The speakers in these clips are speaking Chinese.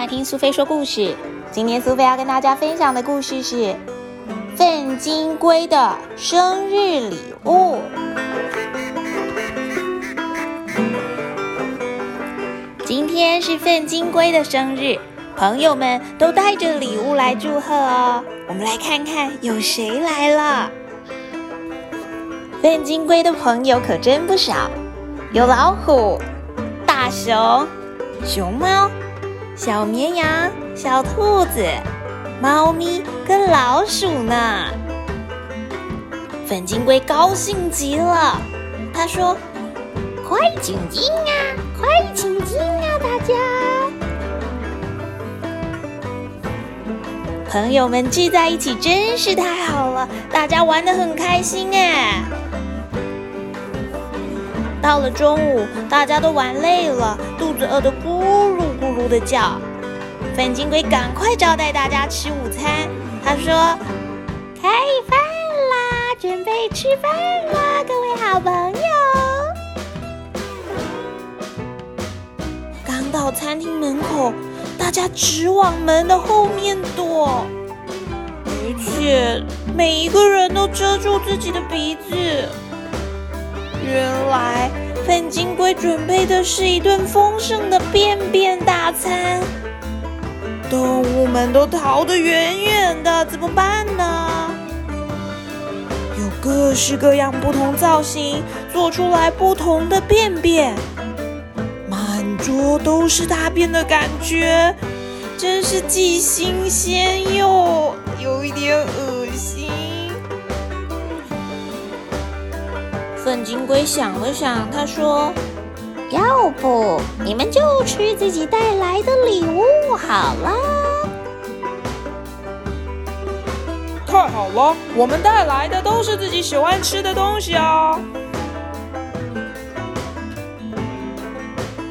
来听苏菲说故事。今天苏菲要跟大家分享的故事是粪金龟的生日礼物。今天是粪金龟的生日，朋友们都带着礼物来祝贺哦。我们来看看有谁来了。粪金龟的朋友可真不少，有老虎、大熊、熊猫、小绵羊、小兔子、猫咪跟老鼠呢。粉金龟高兴极了，他说：“快请进啊，快请进啊，大家！”朋友们聚在一起真是太好了，大家玩得很开心哎。到了中午，大家都玩累了，肚子饿得咕噜咕噜的叫。粉金龟赶快招待大家吃午餐。他说：“开饭啦，准备吃饭啦，各位好朋友。”刚到餐厅门口，大家直往门的后面躲，而且每一个人都遮住自己的鼻子。原来粉金龟准备的是一顿丰盛的便便大餐，动物们都逃得远远的，怎么办呢？有各式各样、不同造型，做出来不同的便便，满桌都是大便的感觉，真是既新鲜又有一点恶粉金龟想了想，他说：“要不你们就吃自己带来的礼物好了。”太好了，我们带来的都是自己喜欢吃的东西啊！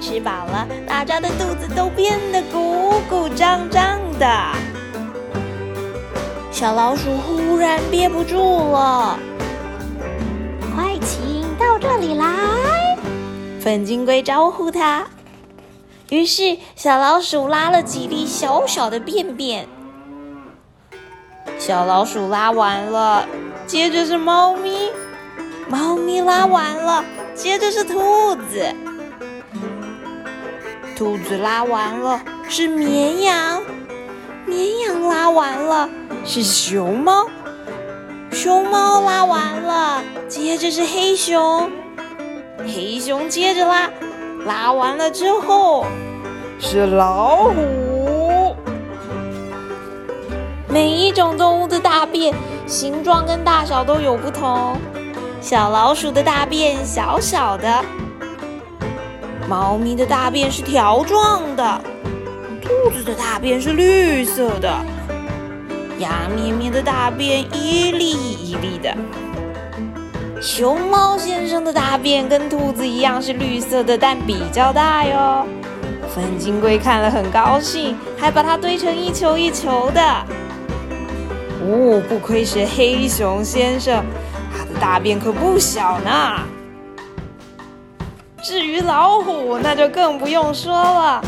吃饱了，大家的肚子都变得鼓鼓胀胀的。小老鼠忽然憋不住了。粉金龟招呼它。于是小老鼠拉了几粒小小的便便。小老鼠拉完了，接着是猫咪，猫咪拉完了，接着是兔子，兔子拉完了是绵羊，绵羊拉完了是熊猫。熊猫拉完了，接着是黑熊，黑熊接着拉，拉完了之后是老虎。每一种动物的大便形状跟大小都有不同，小老鼠的大便小小的，猫咪的大便是条状的，兔子的大便是绿色的。羊咩咩的大便一粒一粒的，熊猫先生的大便跟兔子一样是绿色的，但比较大哟。粉金龟看了很高兴，还把它堆成一球一球的。哦，不愧是黑熊先生，他的大便可不小呢。至于老虎，那就更不用说了，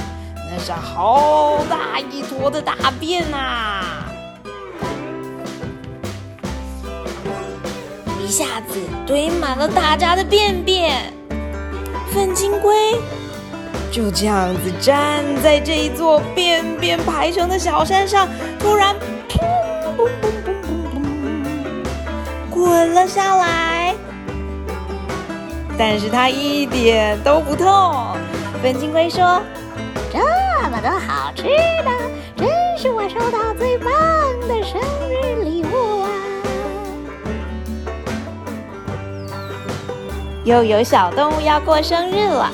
那是好大一坨的大便呐。下子堆满了大家的便便，粪金龟就这样子站在这一座便便排成的小山上，突然砰嘣嘣嘣嘣嘣滚了下来，但是它一点都不痛。粉金龟说：“这么多好吃的，真是我收到最又有小动物要过生日了，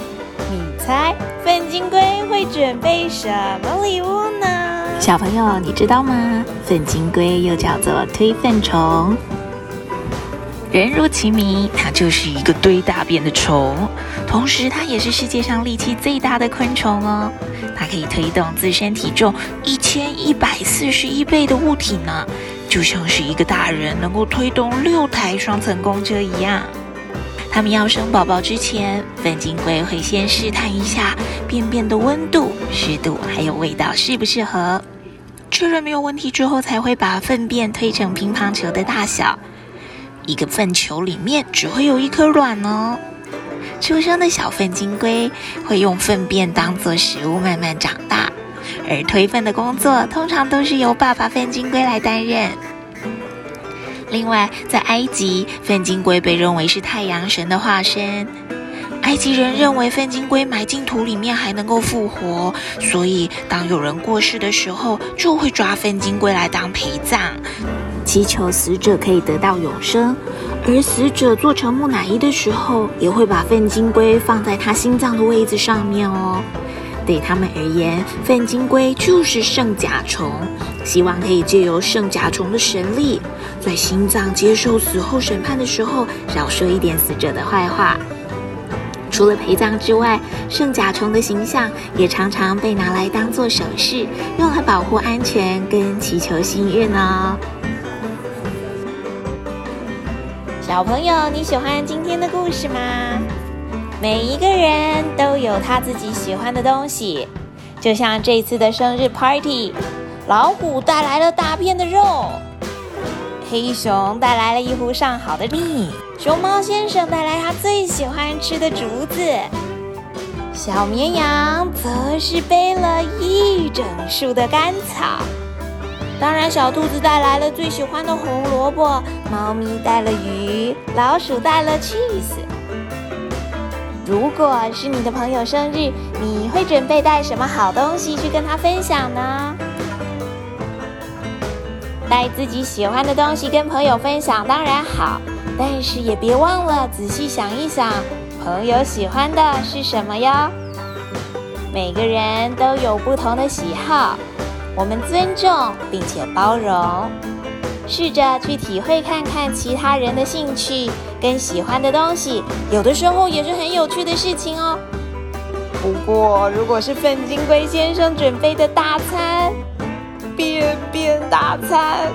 你猜粉金龟会准备什么礼物呢？小朋友，你知道吗？粉金龟又叫做推粪虫，人如其名，它就是一个堆大便的虫，同时它也是世界上力气最大的昆虫哦。它可以推动自身体重一千一百四十一倍的物体呢，就像是一个大人能够推动六台双层公车一样。他们要生宝宝之前，粪金龟会先试探一下便便的温度、湿度还有味道适不适合，确认没有问题之后，才会把粪便推成乒乓球的大小。一个粪球里面只会有一颗卵哦。出生的小粪金龟会用粪便当做食物慢慢长大，而推粪的工作通常都是由爸爸粪金龟来担任。另外，在埃及，粪金龟被认为是太阳神的化身。埃及人认为粪金龟埋进土里面还能够复活，所以当有人过世的时候，就会抓粪金龟来当陪葬，祈求死者可以得到永生。而死者做成木乃伊的时候，也会把粪金龟放在他心脏的位置上面哦。对他们而言，粪金龟就是圣甲虫，希望可以借由圣甲虫的神力，在心脏接受死后审判的时候，少说一点死者的坏话。除了陪葬之外，圣甲虫的形象也常常被拿来当做首饰，用来保护安全跟祈求幸运哦。小朋友，你喜欢今天的故事吗？每一个人都有他自己喜欢的东西，就像这次的生日 party，老虎带来了大片的肉，黑熊带来了一壶上好的蜜，熊猫先生带来他最喜欢吃的竹子，小绵羊则是背了一整束的干草。当然，小兔子带来了最喜欢的红萝卜，猫咪带了鱼，老鼠带了 cheese。如果是你的朋友生日，你会准备带什么好东西去跟他分享呢？带自己喜欢的东西跟朋友分享当然好，但是也别忘了仔细想一想，朋友喜欢的是什么哟。每个人都有不同的喜好。我们尊重并且包容，试着去体会看看其他人的兴趣跟喜欢的东西，有的时候也是很有趣的事情哦。不过，如果是粪金龟先生准备的大餐——便便大餐，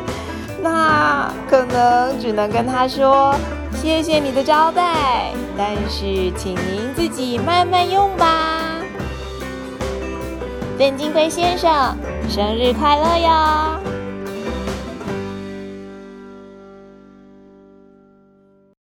那可能只能跟他说：“谢谢你的招待，但是请您自己慢慢用吧。”粪金龟先生。生日快乐哟！